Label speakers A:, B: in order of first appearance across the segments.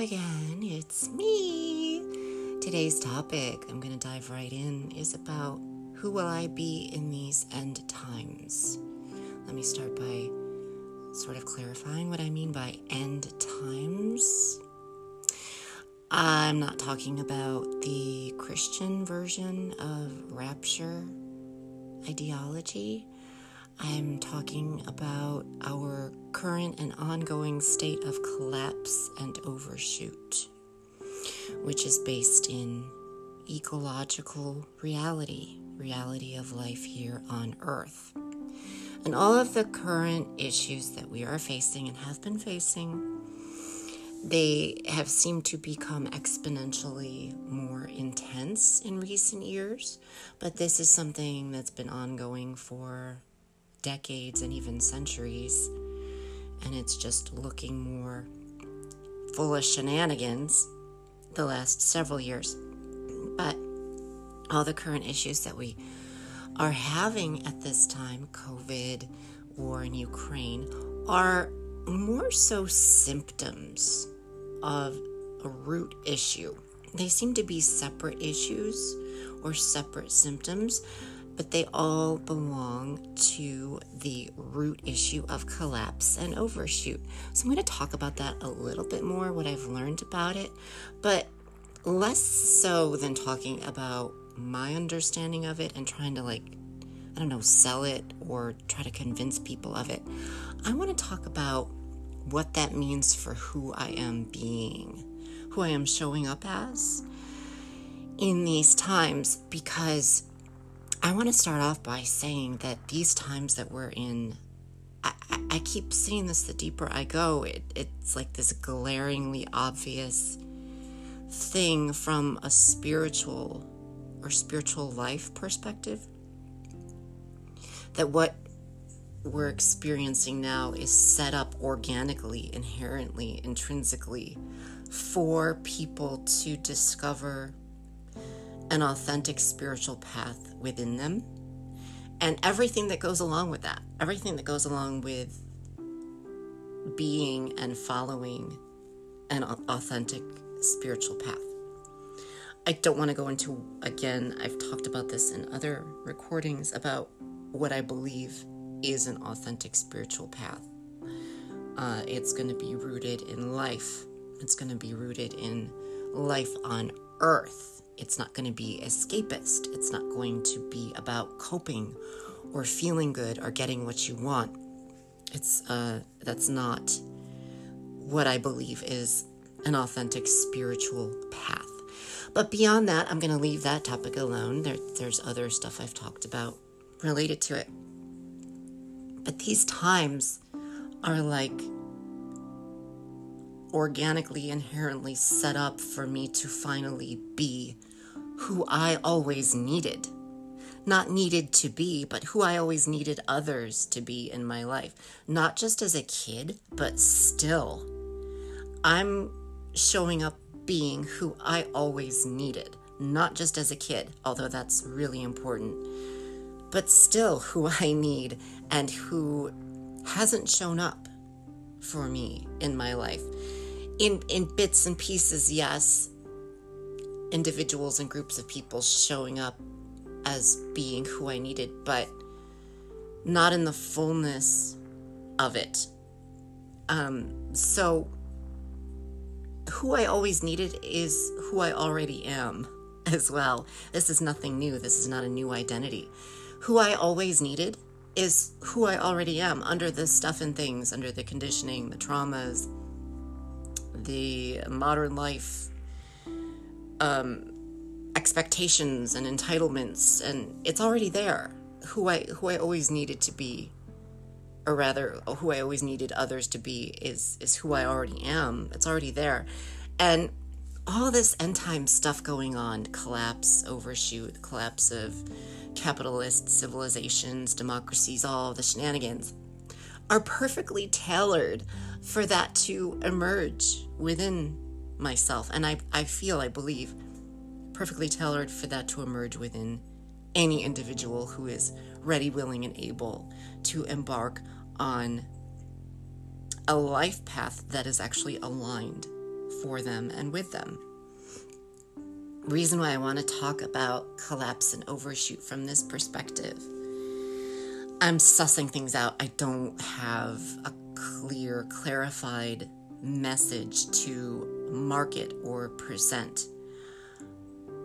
A: again, it's me. Today's topic, I'm going to dive right in, is about who will I be in these end times? Let me start by sort of clarifying what I mean by end times. I'm not talking about the Christian version of rapture ideology. I'm talking about our current and ongoing state of collapse and overshoot, which is based in ecological reality, reality of life here on Earth. And all of the current issues that we are facing and have been facing, they have seemed to become exponentially more intense in recent years. But this is something that's been ongoing for decades and even centuries. And it's just looking more full of shenanigans the last several years. But all the current issues that we are having at this time COVID, war in Ukraine are more so symptoms of a root issue. They seem to be separate issues or separate symptoms, but they all belong to the root issue of collapse and overshoot. So I'm going to talk about that a little bit more, what I've learned about it, but less so than talking about my understanding of it and trying to like I don't know, sell it or try to convince people of it. I want to talk about what that means for who I am being, who I am showing up as in these times, because I want to start off by saying that these times that we're in, I, I keep seeing this the deeper I go. It, it's like this glaringly obvious thing from a spiritual or spiritual life perspective that what we're experiencing now is set up organically, inherently, intrinsically for people to discover an authentic spiritual path within them and everything that goes along with that, everything that goes along with being and following an authentic spiritual path. I don't want to go into, again, I've talked about this in other recordings about what I believe is an authentic spiritual path. Uh, it's going to be rooted in life, it's going to be rooted in life on earth. It's not going to be escapist. It's not going to be about coping or feeling good or getting what you want. It's uh, that's not what I believe is an authentic spiritual path. But beyond that, I'm going to leave that topic alone. There, there's other stuff I've talked about related to it. But these times are like organically, inherently set up for me to finally be who I always needed. Not needed to be, but who I always needed others to be in my life. Not just as a kid, but still. I'm showing up being who I always needed, not just as a kid, although that's really important but still who I need and who hasn't shown up for me in my life. In in bits and pieces, yes. Individuals and groups of people showing up as being who I needed, but not in the fullness of it. Um, so who I always needed is who I already am as well. This is nothing new. This is not a new identity who I always needed is who I already am under the stuff and things, under the conditioning, the traumas, the modern life um, expectations and entitlements, and it's already there. Who I who I always needed to be, or rather, who I always needed others to be, is is who I already am. It's already there, and all this end time stuff going on collapse, overshoot, collapse of capitalist civilizations, democracies, all the shenanigans are perfectly tailored for that to emerge within myself. And I, I feel, I believe, perfectly tailored for that to emerge within any individual who is ready, willing, and able to embark on a life path that is actually aligned for them and with them. Reason why I want to talk about collapse and overshoot from this perspective. I'm sussing things out. I don't have a clear, clarified message to market or present.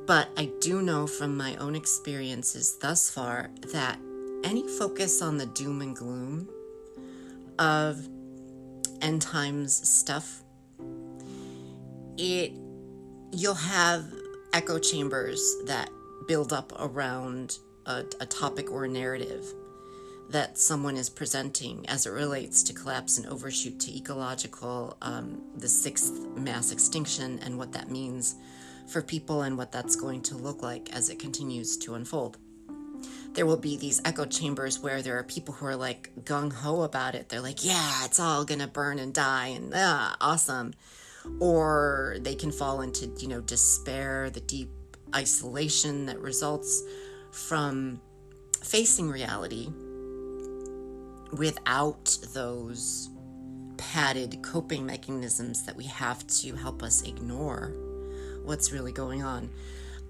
A: But I do know from my own experiences thus far that any focus on the doom and gloom of end times stuff, it you'll have echo chambers that build up around a, a topic or a narrative that someone is presenting as it relates to collapse and overshoot to ecological, um, the sixth mass extinction, and what that means for people and what that's going to look like as it continues to unfold. There will be these echo chambers where there are people who are like gung ho about it. They're like, yeah, it's all gonna burn and die, and ah, awesome. Or they can fall into, you know, despair, the deep isolation that results from facing reality without those padded coping mechanisms that we have to help us ignore what's really going on.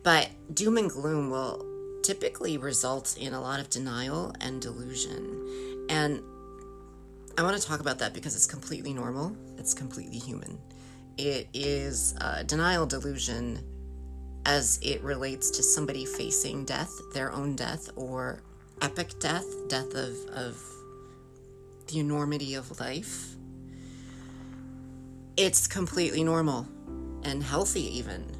A: But doom and gloom will typically result in a lot of denial and delusion. And I want to talk about that because it's completely normal, it's completely human. It is denial delusion as it relates to somebody facing death, their own death, or epic death, death of, of the enormity of life. It's completely normal and healthy, even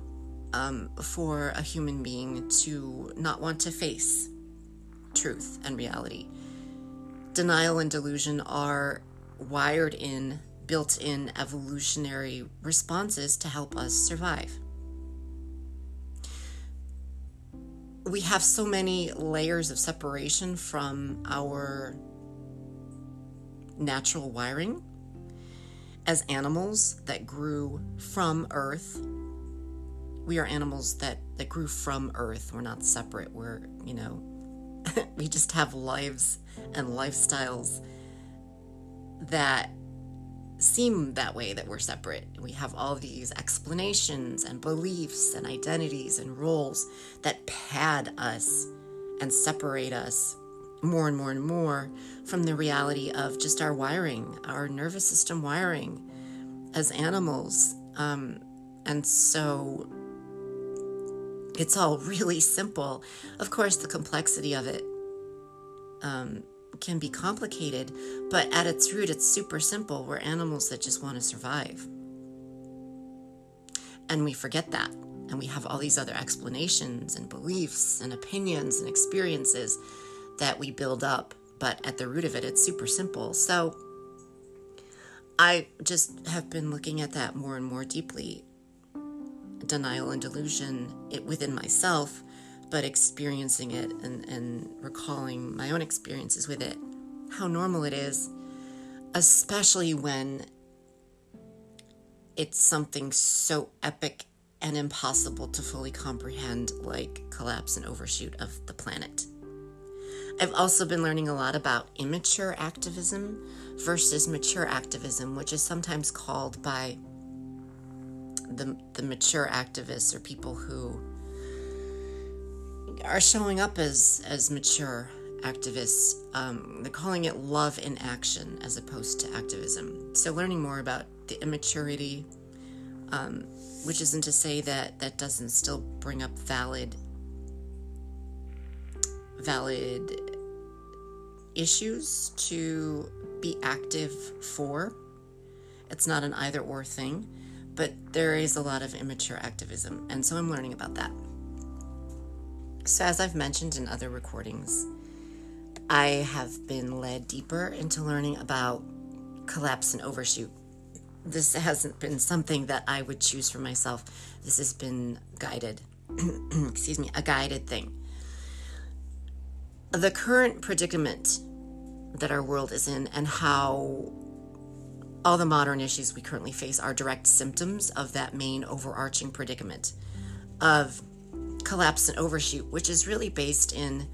A: um, for a human being to not want to face truth and reality. Denial and delusion are wired in, built in evolutionary responses to help us survive. We have so many layers of separation from our natural wiring as animals that grew from earth. We are animals that that grew from earth. We're not separate. We're you know we just have lives and lifestyles that seem that way that we're separate. We have all these explanations and beliefs and identities and roles that pad us and separate us more and more and more from the reality of just our wiring, our nervous system wiring as animals. Um, and so it's all really simple. Of course, the complexity of it um, can be complicated, but at its root, it's super simple. We're animals that just want to survive. And we forget that. And we have all these other explanations and beliefs and opinions and experiences that we build up, but at the root of it, it's super simple. So I just have been looking at that more and more deeply denial and delusion it within myself, but experiencing it and, and recalling my own experiences with it, how normal it is, especially when it's something so epic and impossible to fully comprehend, like collapse and overshoot of the planet. I've also been learning a lot about immature activism versus mature activism, which is sometimes called by the, the mature activists or people who are showing up as, as mature activists. Um, they're calling it love in action as opposed to activism. So, learning more about the immaturity, um, which isn't to say that that doesn't still bring up valid valid issues to be active for. It's not an either or thing, but there is a lot of immature activism, and so I'm learning about that. So, as I've mentioned in other recordings, I have been led deeper into learning about collapse and overshoot. This hasn't been something that I would choose for myself. This has been guided, excuse me, a guided thing the current predicament that our world is in and how all the modern issues we currently face are direct symptoms of that main overarching predicament of collapse and overshoot, which is really based in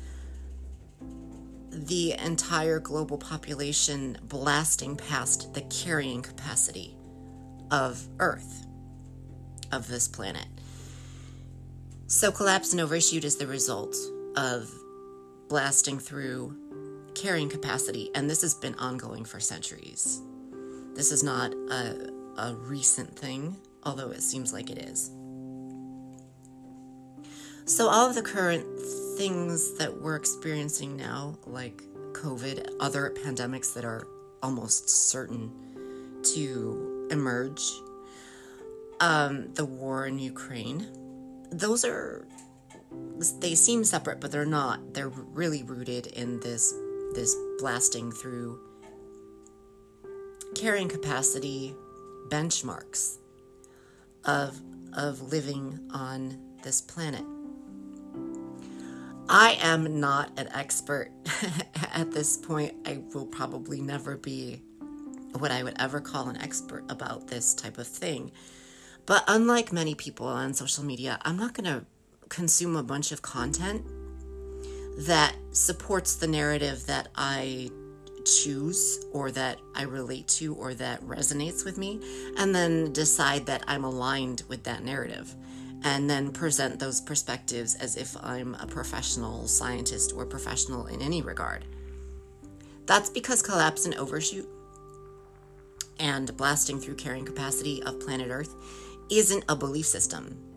A: the entire global population blasting past the carrying capacity of Earth. of this planet. So, collapse and overshoot is the result of blasting through carrying capacity, and this has been ongoing for centuries. This is not a, a recent thing, although it seems like it is. So, all of the current things that we're experiencing now, like COVID, other pandemics that are almost certain to emerge, um, the war in Ukraine, those are they seem separate, but they're not. They're really rooted in this this blasting through carrying capacity benchmarks of of living on this planet. I am not an expert at this point. I will probably never be what I would ever call an expert about this type of thing. But unlike many people on social media, I'm not going to consume a bunch of content that supports the narrative that I choose or that I relate to or that resonates with me, and then decide that I'm aligned with that narrative, and then present those perspectives as if I'm a professional scientist or professional in any regard. That's because collapse and overshoot and blasting through carrying capacity of planet Earth isn't a belief system.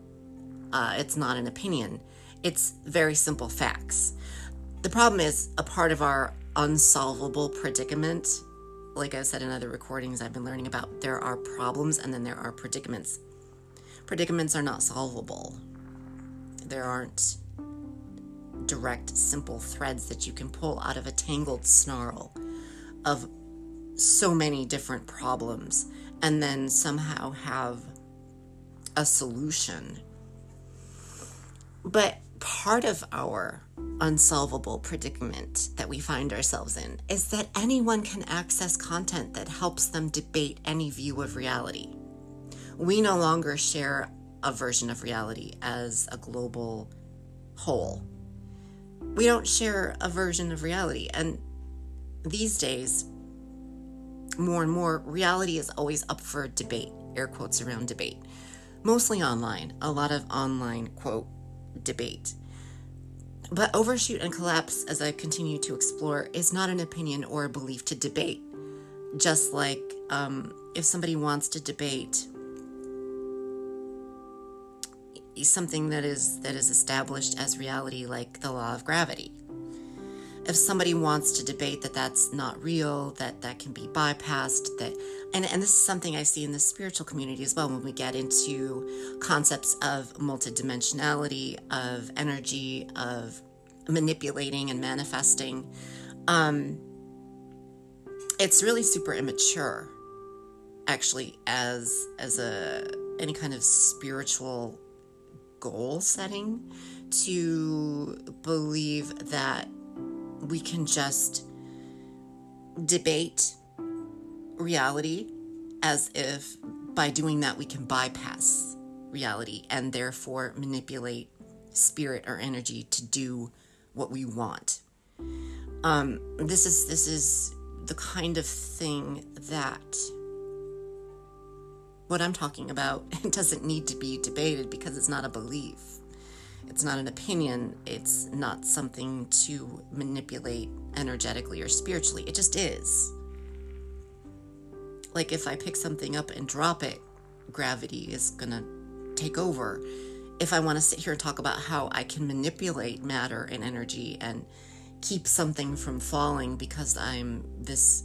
A: Uh, it's not an opinion. It's very simple facts. The problem is a part of our unsolvable predicament. Like I said in other recordings I've been learning about, there are problems and then there are predicaments. Predicaments are not solvable. There aren't direct, simple threads that you can pull out of a tangled snarl of so many different problems and then somehow have a solution. But part of our unsolvable predicament that we find ourselves in is that anyone can access content that helps them debate any view of reality. We no longer share a version of reality as a global whole. We don't share a version of reality. And these days, more and more, reality is always up for debate, air quotes around debate mostly online, a lot of online, quote, debate. But overshoot and collapse, as I continue to explore, is not an opinion or a belief to debate. Just like um, if somebody wants to debate something that is that is established as reality, like the law of gravity, if somebody wants to debate that that's not real, that that can be bypassed, that and and this is something I see in the spiritual community as well when we get into concepts of multidimensionality, of energy, of manipulating and manifesting. Um, it's really super immature, actually, as as a any kind of spiritual goal setting to believe that we can just debate reality as if by doing that we can bypass reality and therefore manipulate spirit or energy to do what we want. Um, this is this is the kind of thing that what I'm talking about doesn't need to be debated because it's not a belief. It's not an opinion. It's not something to manipulate energetically or spiritually. It just is. Like if I pick something up and drop it, gravity is going to take over. If I want to sit here and talk about how I can manipulate matter and energy and keep something from falling because I'm this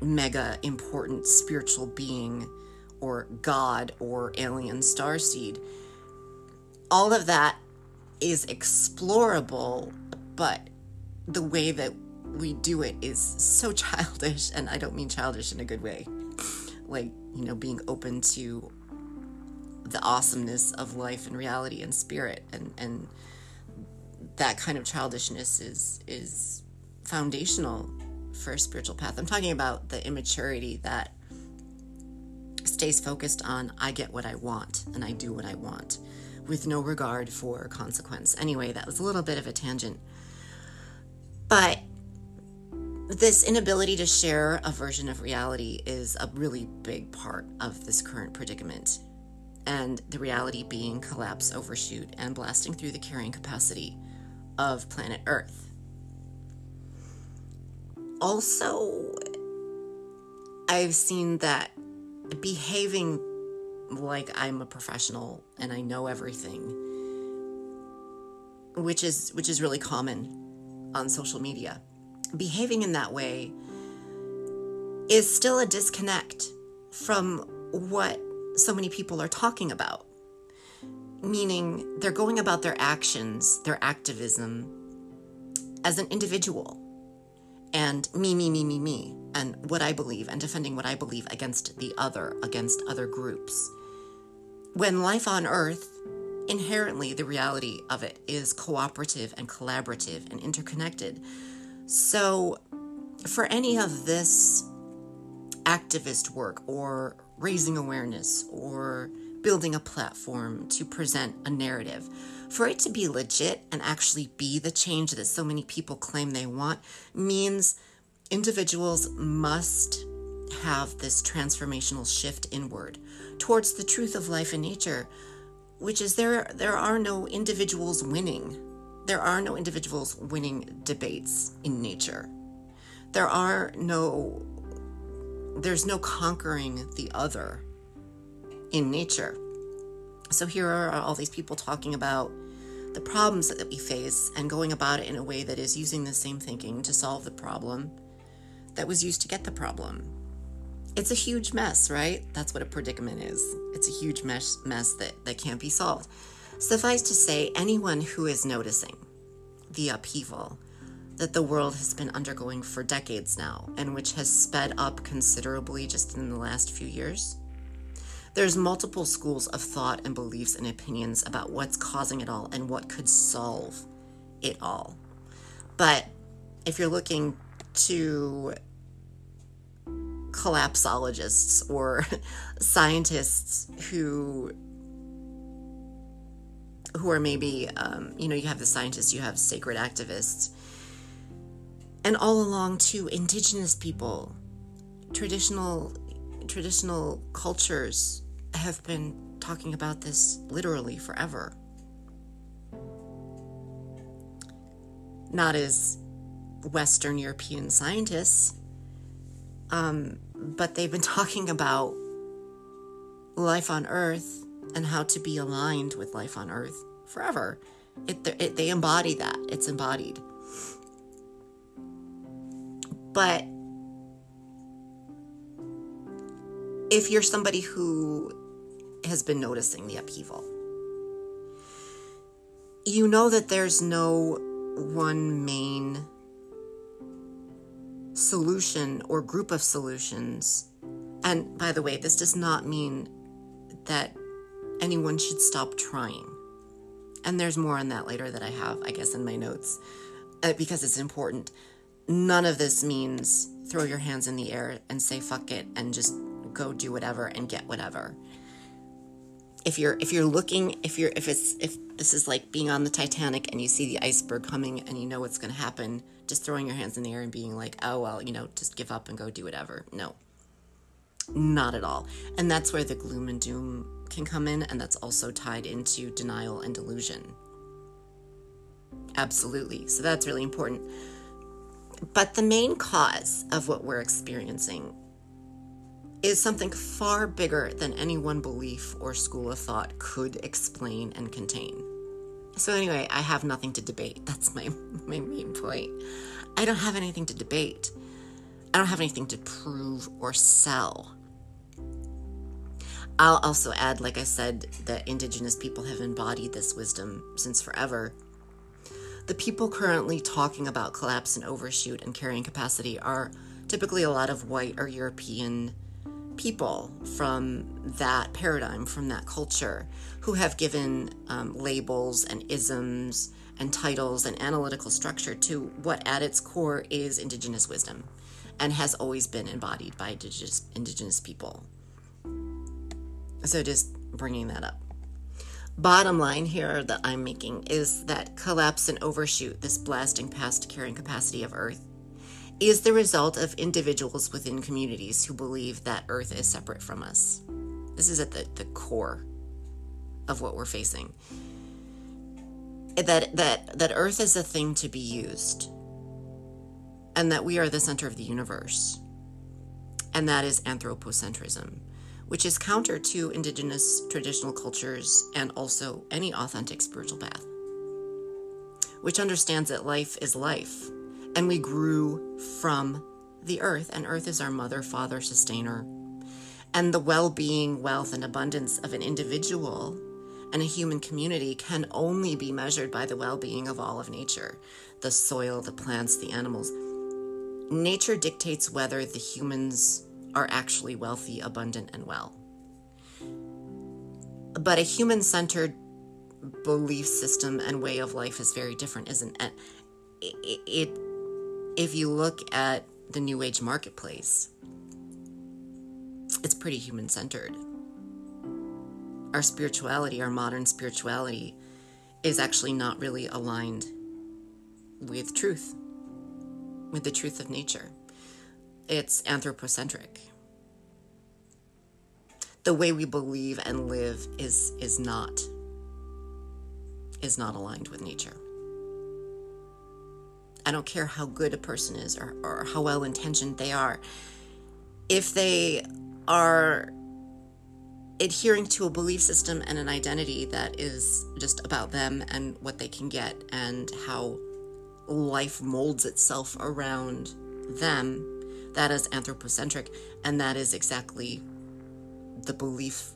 A: mega important spiritual being or God or alien starseed, all of that is explorable, but the way that we do it is so childish, and I don't mean childish in a good way. Like, you know, being open to the awesomeness of life and reality and spirit and and that kind of childishness is is foundational for a spiritual path. I'm talking about the immaturity that stays focused on I get what I want and I do what I want with no regard for consequence. Anyway, that was a little bit of a tangent. But this inability to share a version of reality is a really big part of this current predicament. and the reality being collapse, overshoot, and blasting through the carrying capacity of planet Earth. Also, I've seen that behaving like I'm a professional and I know everything, which is which is really common on social media. Behaving in that way is still a disconnect from what so many people are talking about. Meaning they're going about their actions, their activism as an individual and me, me, me, me, me, and what I believe and defending what I believe against the other, against other groups. When life on earth, inherently the reality of it is cooperative and collaborative and interconnected. So, for any of this activist work or raising awareness or building a platform to present a narrative. For it to be legit and actually be the change that so many people claim they want means individuals must have this transformational shift inward towards the truth of life and nature, which is there there are no individuals winning. There are no individuals winning debates in nature. There are no there's no conquering the other in nature. So here are all these people talking about the problems that we face and going about it in a way that is using the same thinking to solve the problem that was used to get the problem. It's a huge mess, right? That's what a predicament is. It's a huge mess, mess that, that can't be solved. Suffice to say, anyone who is noticing the upheaval that the world has been undergoing for decades now and which has sped up considerably just in the last few years. There's multiple schools of thought and beliefs and opinions about what's causing it all and what could solve it all. But if you're looking to collapsologists or scientists who who are maybe um, you know you have the scientists you have sacred activists. And all along to indigenous people traditional traditional cultures have been talking about this literally forever. Not as western european scientists um, but they've been talking about life on earth and how to be aligned with life on earth forever. It, it, they embody that. It's embodied. But if you're somebody who has been noticing the upheaval, you know that there's no one main solution or group of solutions. And by the way, this does not mean that anyone should stop trying. And there's more on that later that I have, I guess, in my notes uh, because it's important none of this means throw your hands in the air and say fuck it and just go do whatever and get whatever if you're if you're looking if you're if it's if this is like being on the titanic and you see the iceberg coming and you know what's going to happen just throwing your hands in the air and being like oh well you know just give up and go do whatever. No. Not at all. And that's where the gloom and doom can come in and that's also tied into denial and delusion. Absolutely. So that's really important. But the main cause of what we're experiencing is something far bigger than any one belief or school of thought could explain and contain. So, anyway, I have nothing to debate. That's my, my main point. I don't have anything to debate, I don't have anything to prove or sell. I'll also add, like I said, that Indigenous people have embodied this wisdom since forever the people currently talking about collapse and overshoot and carrying capacity are typically a lot of white or European people from that paradigm, from that culture, who have given um, labels and isms and titles and analytical structure to what at its core is indigenous wisdom and has always been embodied by indigenous, indigenous people. So just bringing that up bottom line here that I'm making is that collapse and overshoot, this blasting past carrying capacity of Earth, is the result of individuals within communities who believe that Earth is separate from us. This is at the, the core of what we're facing. That that that Earth is a thing to be used, and that we are the center of the universe, and that is anthropocentrism, which is counter to indigenous traditional cultures and also any authentic spiritual path, which understands that life is life, and we grew from the earth, and earth is our mother, father, sustainer, and the well being, wealth, and abundance of an individual and a human community can only be measured by the well being of all of nature the soil, the plants, the animals. Nature dictates whether the humans are actually wealthy, abundant, and well. But a human centered belief system and way of life is very different, isn't it? it, it if you look at the new age marketplace, it's pretty human centered. Our spirituality, our modern spirituality, is actually not really aligned with truth, with the truth of nature. It's anthropocentric. The way we believe and live is is not is not aligned with nature. I don't care how good a person is or, or how well intentioned they are. If they are adhering to a belief system and an identity that is just about them and what they can get and how life molds itself around them, that is anthropocentric. And that is exactly the belief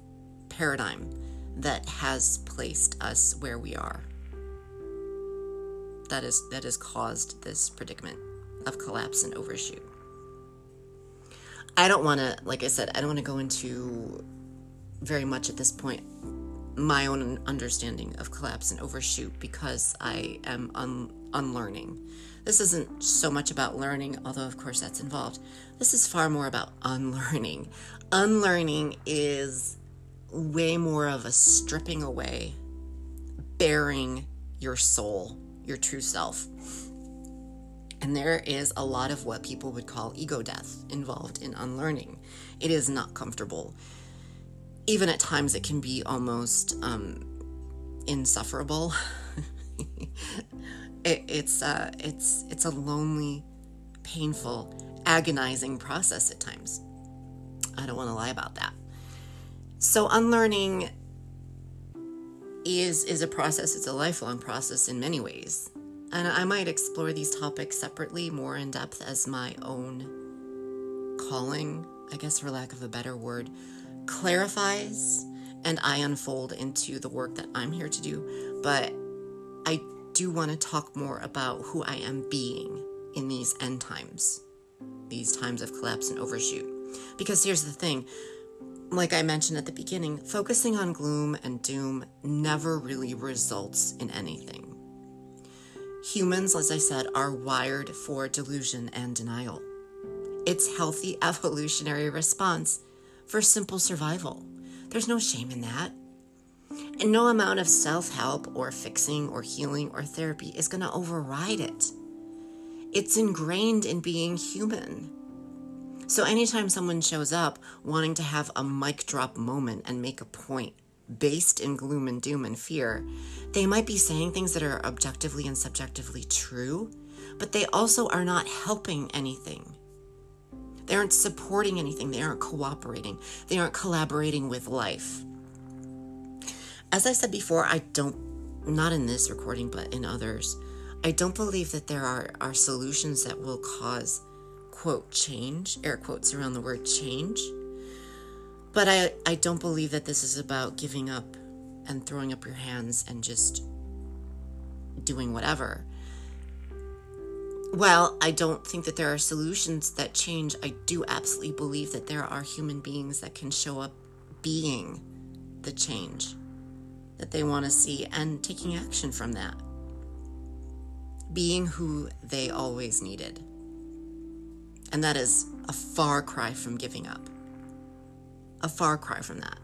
A: paradigm that has placed us where we are. That is that has caused this predicament of collapse and overshoot. I don't want to, like I said, I don't want to go into very much at this point my own understanding of collapse and overshoot because I am un- unlearning. This isn't so much about learning, although of course that's involved. This is far more about unlearning. Unlearning is way more of a stripping away, baring your soul, your true self. And there is a lot of what people would call ego death involved in unlearning. It is not comfortable. Even at times, it can be almost um, insufferable. it, it's uh, it's it's a lonely, painful, agonizing process at times. I don't want to lie about that. So unlearning is is a process. It's a lifelong process in many ways. And I might explore these topics separately, more in depth, as my own calling, I guess for lack of a better word, clarifies and I unfold into the work that I'm here to do. But I do want to talk more about who I am being in these end times, these times of collapse and overshoot. Because here's the thing like I mentioned at the beginning, focusing on gloom and doom never really results in anything. Humans, as I said, are wired for delusion and denial. It's healthy evolutionary response for simple survival. There's no shame in that. And no amount of self help or fixing or healing or therapy is going to override it. It's ingrained in being human. So, anytime someone shows up wanting to have a mic drop moment and make a point, based in gloom and doom and fear, they might be saying things that are objectively and subjectively true, but they also are not helping anything. They aren't supporting anything. They aren't cooperating. They aren't collaborating with life. As I said before, I don't, not in this recording, but in others, I don't believe that there are, are solutions that will cause, quote, change, air quotes around the word change but I, I don't believe that this is about giving up and throwing up your hands and just doing whatever. Well, I don't think that there are solutions that change. I do absolutely believe that there are human beings that can show up being the change that they want to see and taking action from that. Being who they always needed. And that is a far cry from giving up a far cry from that.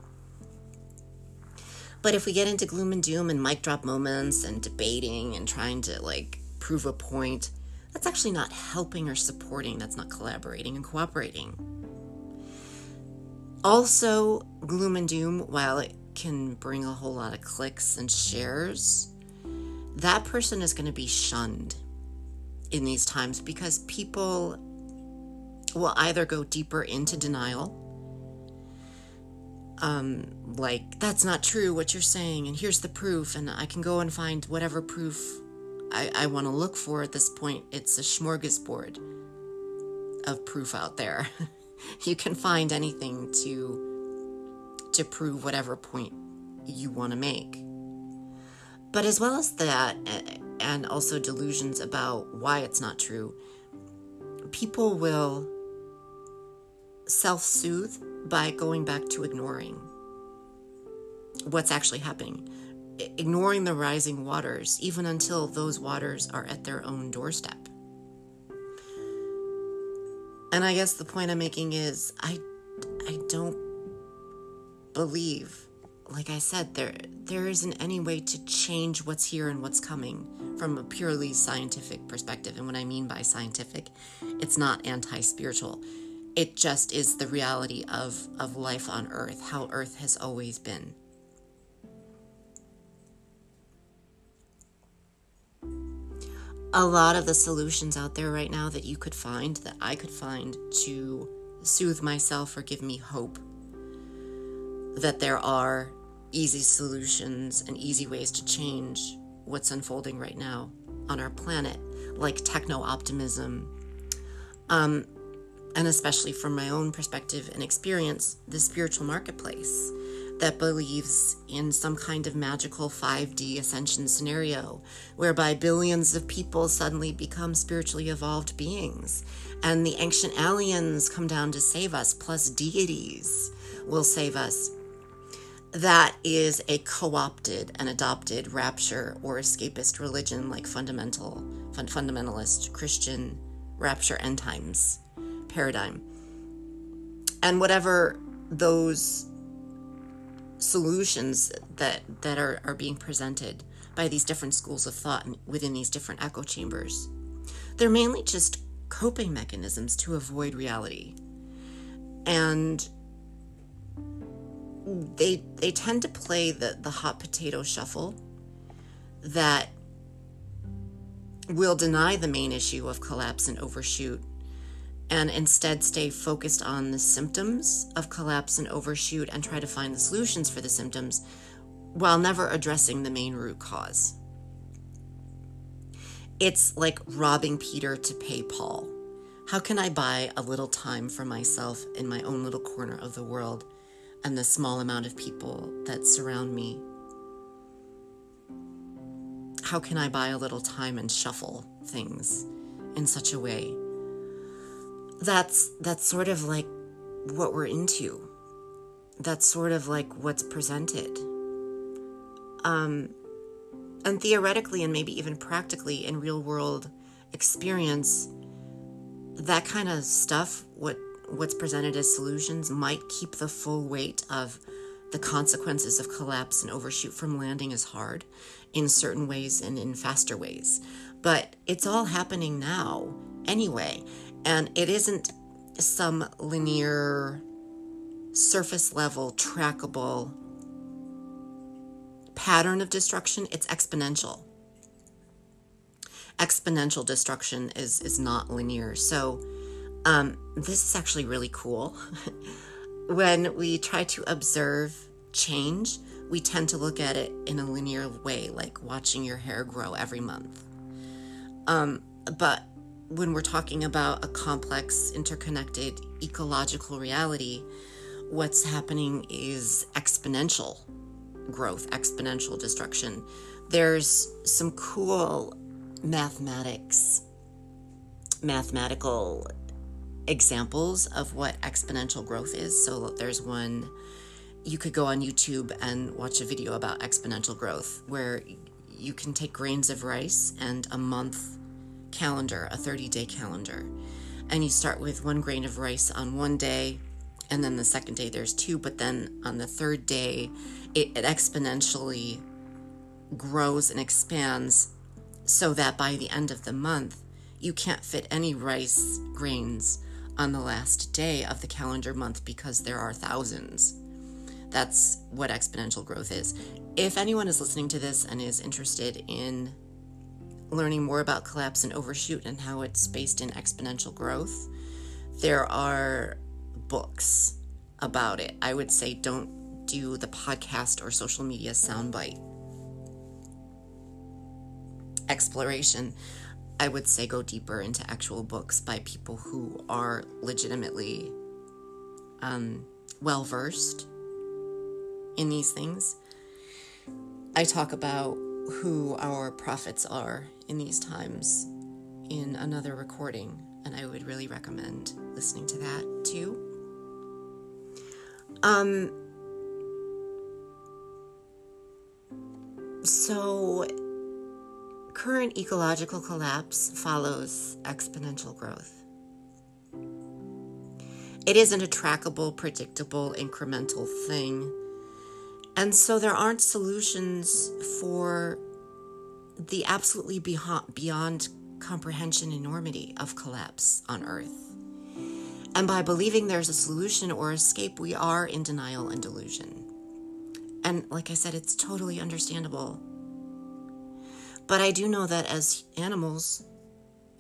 A: But if we get into gloom and doom and mic drop moments and debating and trying to like prove a point, that's actually not helping or supporting. That's not collaborating and cooperating. Also, gloom and doom, while it can bring a whole lot of clicks and shares, that person is going to be shunned in these times because people will either go deeper into denial um, like that's not true what you're saying and here's the proof and i can go and find whatever proof i, I want to look for at this point it's a smorgasbord of proof out there. You can find anything to to prove whatever point you want to make. But as well as that and also delusions about why it's not true people will self soothe by going back to ignoring what's actually happening, ignoring the rising waters, even until those waters are at their own doorstep. And I guess the point I'm making is I, I don't believe, like I said, there there isn't any way to change what's here and what's coming from a purely scientific perspective. And what I mean by scientific, it's not anti-spiritual it just is the reality of, of life on earth, how earth has always been. A lot of the solutions out there right now that you could find, that I could find to soothe myself or give me hope that there are easy solutions and easy ways to change what's unfolding right now on our planet, like techno optimism. Um, and especially from my own perspective and experience, the spiritual marketplace that believes in some kind of magical 5D ascension scenario whereby billions of people suddenly become spiritually evolved beings and the ancient aliens come down to save us, plus deities will save us. That is a co opted and adopted rapture or escapist religion like fundamental, fundamentalist Christian rapture end times paradigm. And whatever those solutions that that are, are being presented by these different schools of thought within these different echo chambers, they're mainly just coping mechanisms to avoid reality. And they they tend to play the, the hot potato shuffle that will deny the main issue of collapse and overshoot and instead stay focused on the symptoms of collapse and overshoot and try to find the solutions for the symptoms while never addressing the main root cause. It's like robbing Peter to pay Paul. How can I buy a little time for myself in my own little corner of the world and the small amount of people that surround me? How can I buy a little time and shuffle things in such a way that's that's sort of like what we're into. That's sort of like what's presented. Um, and theoretically, and maybe even practically in real world experience, that kind of stuff, what what's presented as solutions, might keep the full weight of the consequences of collapse and overshoot from landing as hard in certain ways and in faster ways. But it's all happening now anyway. And it isn't some linear, surface level, trackable pattern of destruction, it's exponential. Exponential destruction is, is not linear. So, um, this is actually really cool. when we try to observe change, we tend to look at it in a linear way, like watching your hair grow every month. Um, but when we're talking about a complex, interconnected ecological reality, what's happening is exponential growth, exponential destruction. There's some cool mathematics, mathematical examples of what exponential growth is. So there's one you could go on YouTube and watch a video about exponential growth where you can take grains of rice and a month calendar, a 30 day calendar. And you start with one grain of rice on one day, and then the second day there's two, but then on the third day, it, it exponentially grows and expands so that by the end of the month, you can't fit any rice grains on the last day of the calendar month because there are thousands. That's what exponential growth is. If anyone is listening to this and is interested in learning more about collapse and overshoot and how it's based in exponential growth, there are books about it. I would say don't do the podcast or social media soundbite exploration. I would say go deeper into actual books by people who are legitimately um, well versed in these things. I talk about who our prophets are in these times in another recording, and I would really recommend listening to that too. Um, so, current ecological collapse follows exponential growth. It isn't a trackable, predictable, incremental thing. And so there aren't solutions for the absolutely beyond comprehension enormity of collapse on Earth. And by believing there's a solution or escape, we are in denial and delusion. And like I said, it's totally understandable. But I do know that as animals,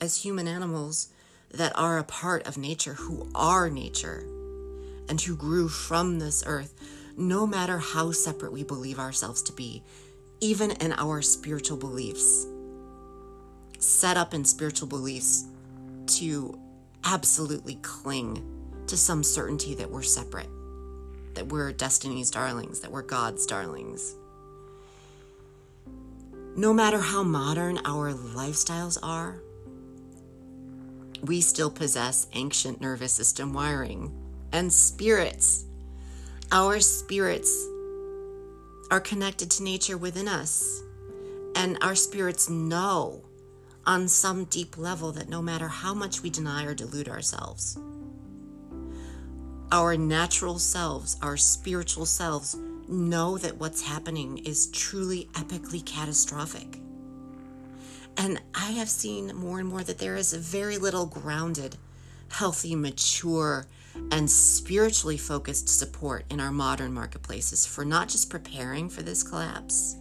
A: as human animals that are a part of nature, who are nature, and who grew from this earth, no matter how separate we believe ourselves to be, even in our spiritual beliefs, set up in spiritual beliefs to absolutely cling to some certainty that we're separate, that we're destiny's darlings, that we're God's darlings. No matter how modern our lifestyles are, we still possess ancient nervous system wiring and spirits. Our spirits are connected to nature within us, and our spirits know on some deep level that no matter how much we deny or delude ourselves, our natural selves, our spiritual selves, know that what's happening is truly epically catastrophic. And I have seen more and more that there is very little grounded, healthy, mature, and spiritually focused support in our modern marketplaces for not just preparing for this collapse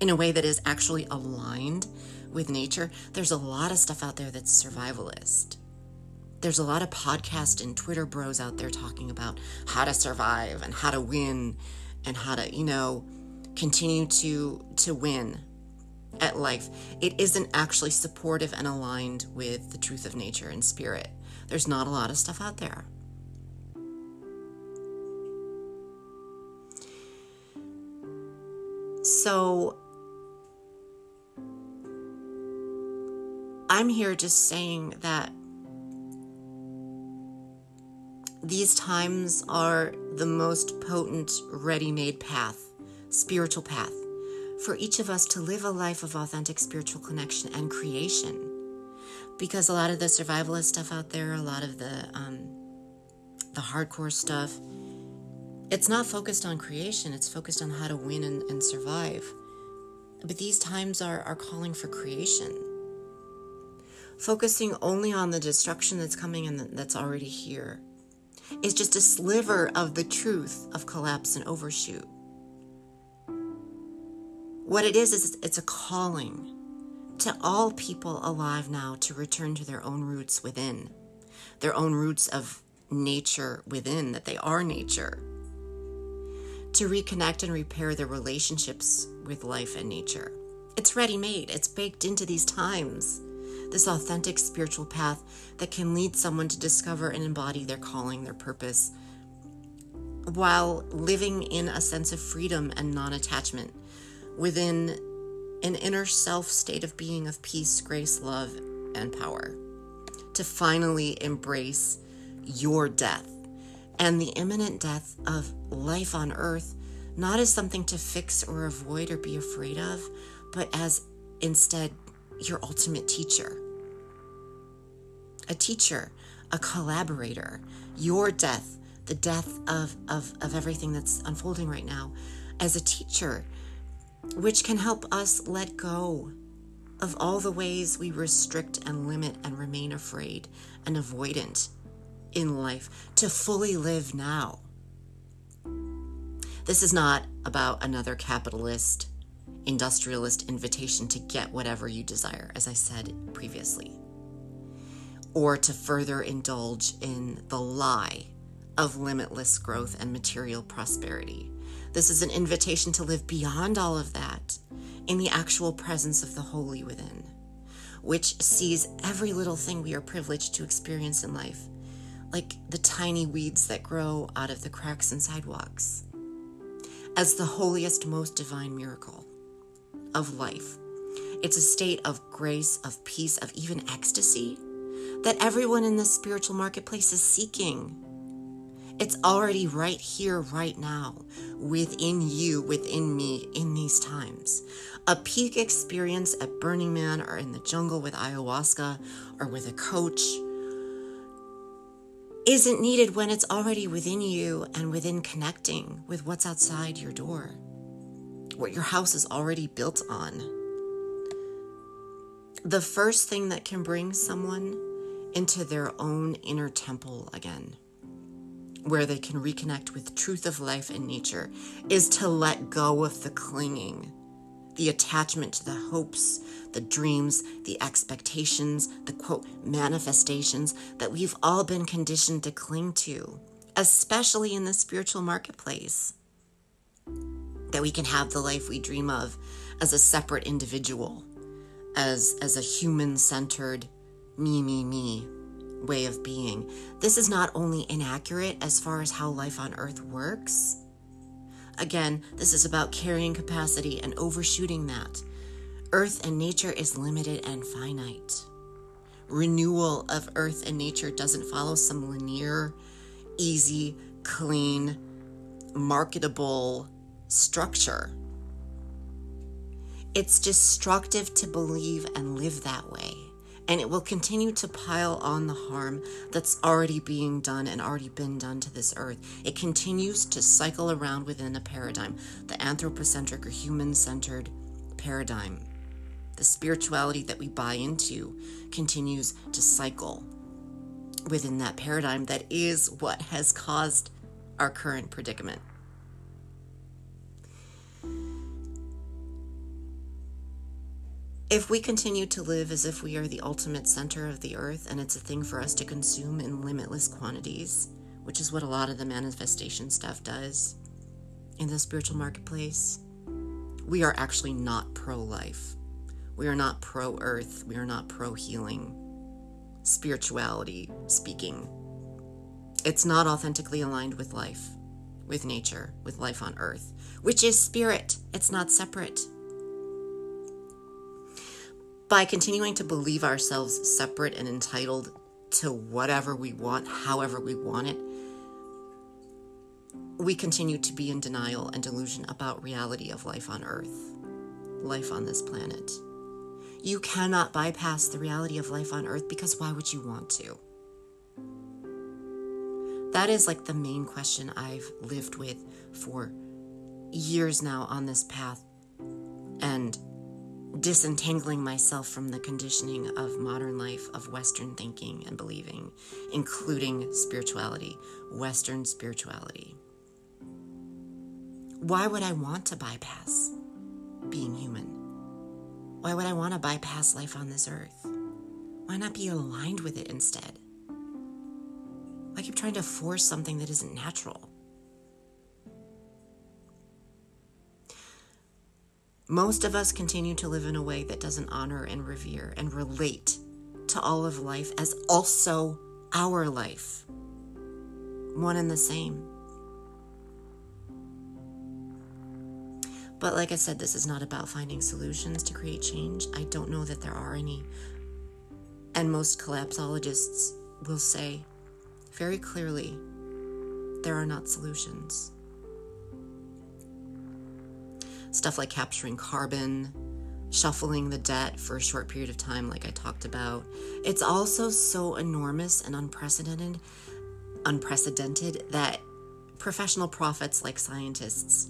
A: in a way that is actually aligned with nature, there's a lot of stuff out there that's survivalist. There's a lot of podcast and Twitter bros out there talking about how to survive and how to win and how to, you know, continue to to win at life. It isn't actually supportive and aligned with the truth of nature and spirit. There's not a lot of stuff out there. So I'm here just saying that these times are the most potent, ready made path, spiritual path, for each of us to live a life of authentic spiritual connection and creation. Because a lot of the survivalist stuff out there, a lot of the um, the hardcore stuff, it's not focused on creation, it's focused on how to win and, and survive. But these times are, are calling for creation focusing only on the destruction that's coming and that's already here is just a sliver of the truth of collapse and overshoot. What it is, is it's a calling to all people alive now to return to their own roots within, their own roots of nature within, that they are nature, to reconnect and repair their relationships with life and nature. It's ready made, it's baked into these times this authentic spiritual path that can lead someone to discover and embody their calling, their purpose, while living in a sense of freedom and non attachment within an inner self state of being of peace, grace, love, and power. To finally embrace your death and the imminent death of life on earth, not as something to fix or avoid or be afraid of, but as instead your ultimate teacher. A teacher, a collaborator, your death, the death of, of, of everything that's unfolding right now, as a teacher, which can help us let go of all the ways we restrict and limit and remain afraid and avoidant in life to fully live now. This is not about another capitalist, industrialist invitation to get whatever you desire, as I said previously, or to further indulge in the lie of limitless growth and material prosperity. This is an invitation to live beyond all of that in the actual presence of the holy within, which sees every little thing we are privileged to experience in life, like the tiny weeds that grow out of the cracks in sidewalks, as the holiest, most divine miracle of life. It's a state of grace, of peace, of even ecstasy that everyone in the spiritual marketplace is seeking it's already right here, right now, within you, within me, in these times. A peak experience at Burning Man or in the jungle with ayahuasca or with a coach isn't needed when it's already within you and within connecting with what's outside your door, what your house is already built on. The first thing that can bring someone into their own inner temple again where they can reconnect with truth of life and nature is to let go of the clinging the attachment to the hopes the dreams the expectations the quote manifestations that we've all been conditioned to cling to especially in the spiritual marketplace that we can have the life we dream of as a separate individual as as a human centered me me me way of being. This is not only inaccurate as far as how life on earth works. Again, this is about carrying capacity and overshooting that. Earth and nature is limited and finite. Renewal of earth and nature doesn't follow some linear, easy, clean, marketable structure. It's destructive to believe and live that way and it will continue to pile on the harm that's already being done and already been done to this earth. It continues to cycle around within a paradigm, the anthropocentric or human centered paradigm. The spirituality that we buy into continues to cycle within that paradigm that is what has caused our current predicament. If we continue to live as if we are the ultimate center of the earth and it's a thing for us to consume in limitless quantities, which is what a lot of the manifestation stuff does in the spiritual marketplace, we are actually not pro life. We are not pro earth. We are not pro healing, spirituality speaking. It's not authentically aligned with life, with nature, with life on earth, which is spirit. It's not separate by continuing to believe ourselves separate and entitled to whatever we want, however we want it, we continue to be in denial and delusion about reality of life on earth, life on this planet. You cannot bypass the reality of life on earth because why would you want to? That is like the main question I've lived with for years now on this path. Disentangling myself from the conditioning of modern life, of Western thinking and believing, including spirituality, Western spirituality. Why would I want to bypass being human? Why would I want to bypass life on this earth? Why not be aligned with it instead? I keep trying to force something that isn't natural. Most of us continue to live in a way that doesn't honor and revere and relate to all of life as also our life, one and the same. But like I said, this is not about finding solutions to create change. I don't know that there are any. And most collapsologists will say very clearly there are not solutions stuff like capturing carbon, shuffling the debt for a short period of time, like I talked about. It's also so enormous and unprecedented, unprecedented that professional prophets like scientists,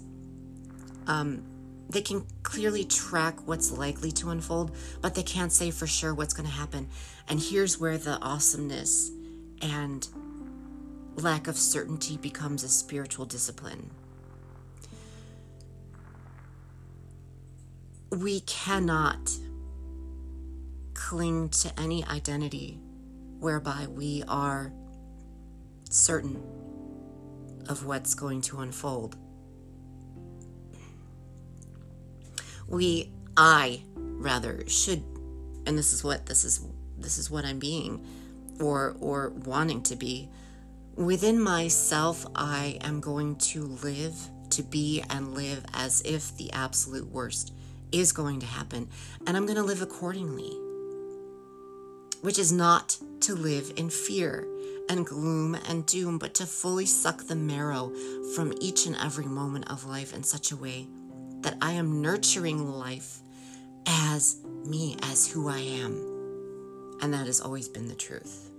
A: um, they can clearly track what's likely to unfold, but they can't say for sure what's going to happen. And here's where the awesomeness and lack of certainty becomes a spiritual discipline we cannot cling to any identity whereby we are certain of what's going to unfold. We, I rather, should, and this is what this is, this is what I'm being, or or wanting to be. Within myself, I am going to live, to be, and live as if the absolute worst is going to happen, and I'm going to live accordingly. Which is not to live in fear and gloom and doom, but to fully suck the marrow from each and every moment of life in such a way that I am nurturing life as me, as who I am. And that has always been the truth.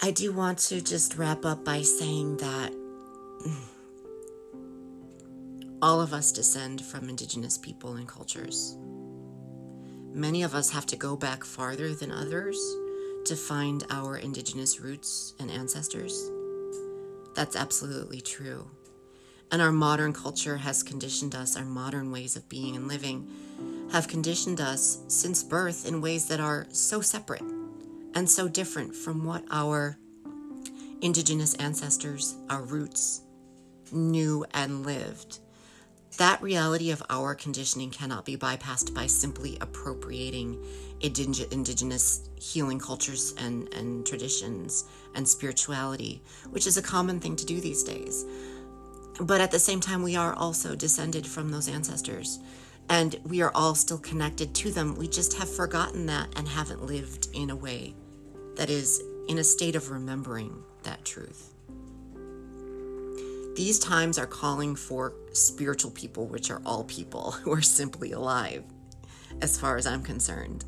A: I do want to just wrap up by saying that all of us descend from indigenous people and cultures. Many of us have to go back farther than others to find our indigenous roots and ancestors. That's absolutely true. And our modern culture has conditioned us, our modern ways of being and living have conditioned us since birth in ways that are so separate and so different from what our indigenous ancestors, our roots, knew and lived. That reality of our conditioning cannot be bypassed by simply appropriating indigenous healing cultures and, and traditions and spirituality, which is a common thing to do these days. But at the same time, we are also descended from those ancestors and we are all still connected to them. We just have forgotten that and haven't lived in a way that is in a state of remembering that truth. These times are calling for spiritual people, which are all people who are simply alive, as far as I'm concerned,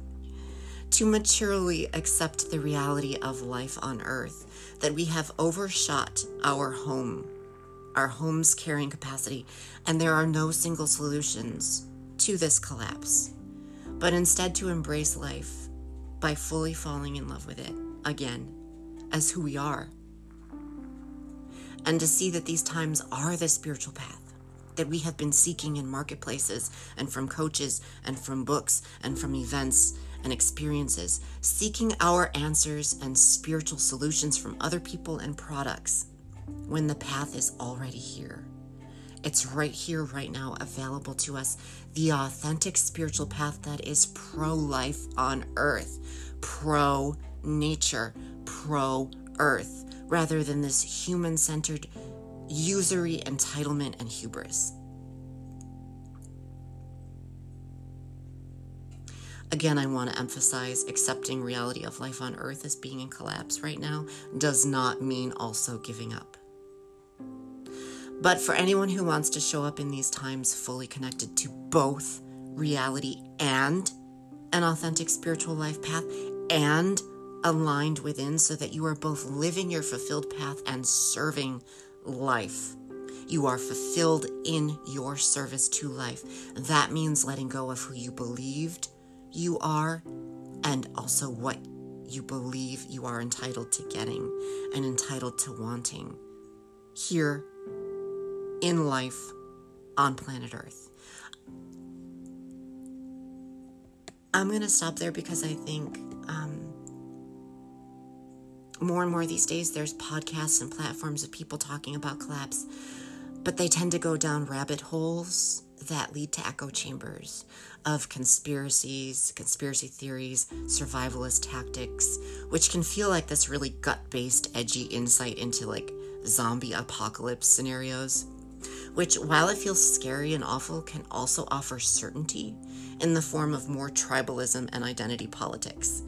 A: to maturely accept the reality of life on earth, that we have overshot our home, our home's carrying capacity, and there are no single solutions to this collapse, but instead to embrace life by fully falling in love with it again as who we are. And to see that these times are the spiritual path that we have been seeking in marketplaces and from coaches and from books and from events and experiences, seeking our answers and spiritual solutions from other people and products when the path is already here. It's right here, right now, available to us. The authentic spiritual path that is pro life on earth, pro nature, pro earth, rather than this human centered usury, entitlement, and hubris. Again, I want to emphasize accepting reality of life on earth as being in collapse right now does not mean also giving up. But for anyone who wants to show up in these times fully connected to both reality and an authentic spiritual life path and aligned within so that you are both living your fulfilled path and serving life. You are fulfilled in your service to life. That means letting go of who you believed you are and also what you believe you are entitled to getting and entitled to wanting here in life on planet Earth. I'm going to stop there because I think um, more and more these days there's podcasts and platforms of people talking about collapse, but they tend to go down rabbit holes that lead to echo chambers of conspiracies, conspiracy theories, survivalist tactics, which can feel like this really gut based, edgy insight into like zombie apocalypse scenarios which, while it feels scary and awful, can also offer certainty in the form of more tribalism and identity politics.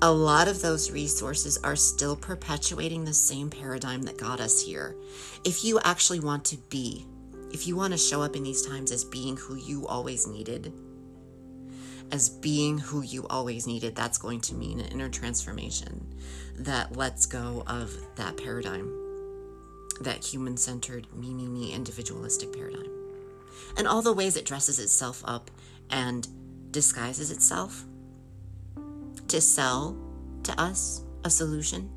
A: A lot of those resources are still perpetuating the same paradigm that got us here. If you actually want to be, if you want to show up in these times as being who you always needed, as being who you always needed, that's going to mean an inner transformation that lets go of that paradigm that human centered, me, me, me, individualistic paradigm. And all the ways it dresses itself up and disguises itself to sell to us a solution.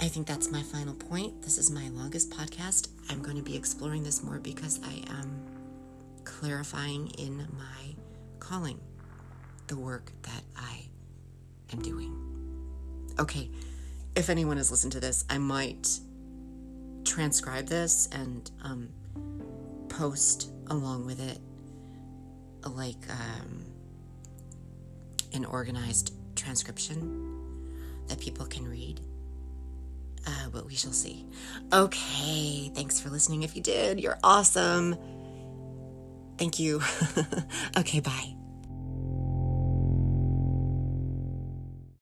A: I think that's my final point. This is my longest podcast. I'm going to be exploring this more because I am clarifying in my calling, the work that I am doing. Okay, if anyone has listened to this, I might transcribe this and um, post along with it like um, an organized transcription that people can read. Uh, but we shall see. Okay, thanks for listening. If you did, you're awesome. Thank you. okay, bye.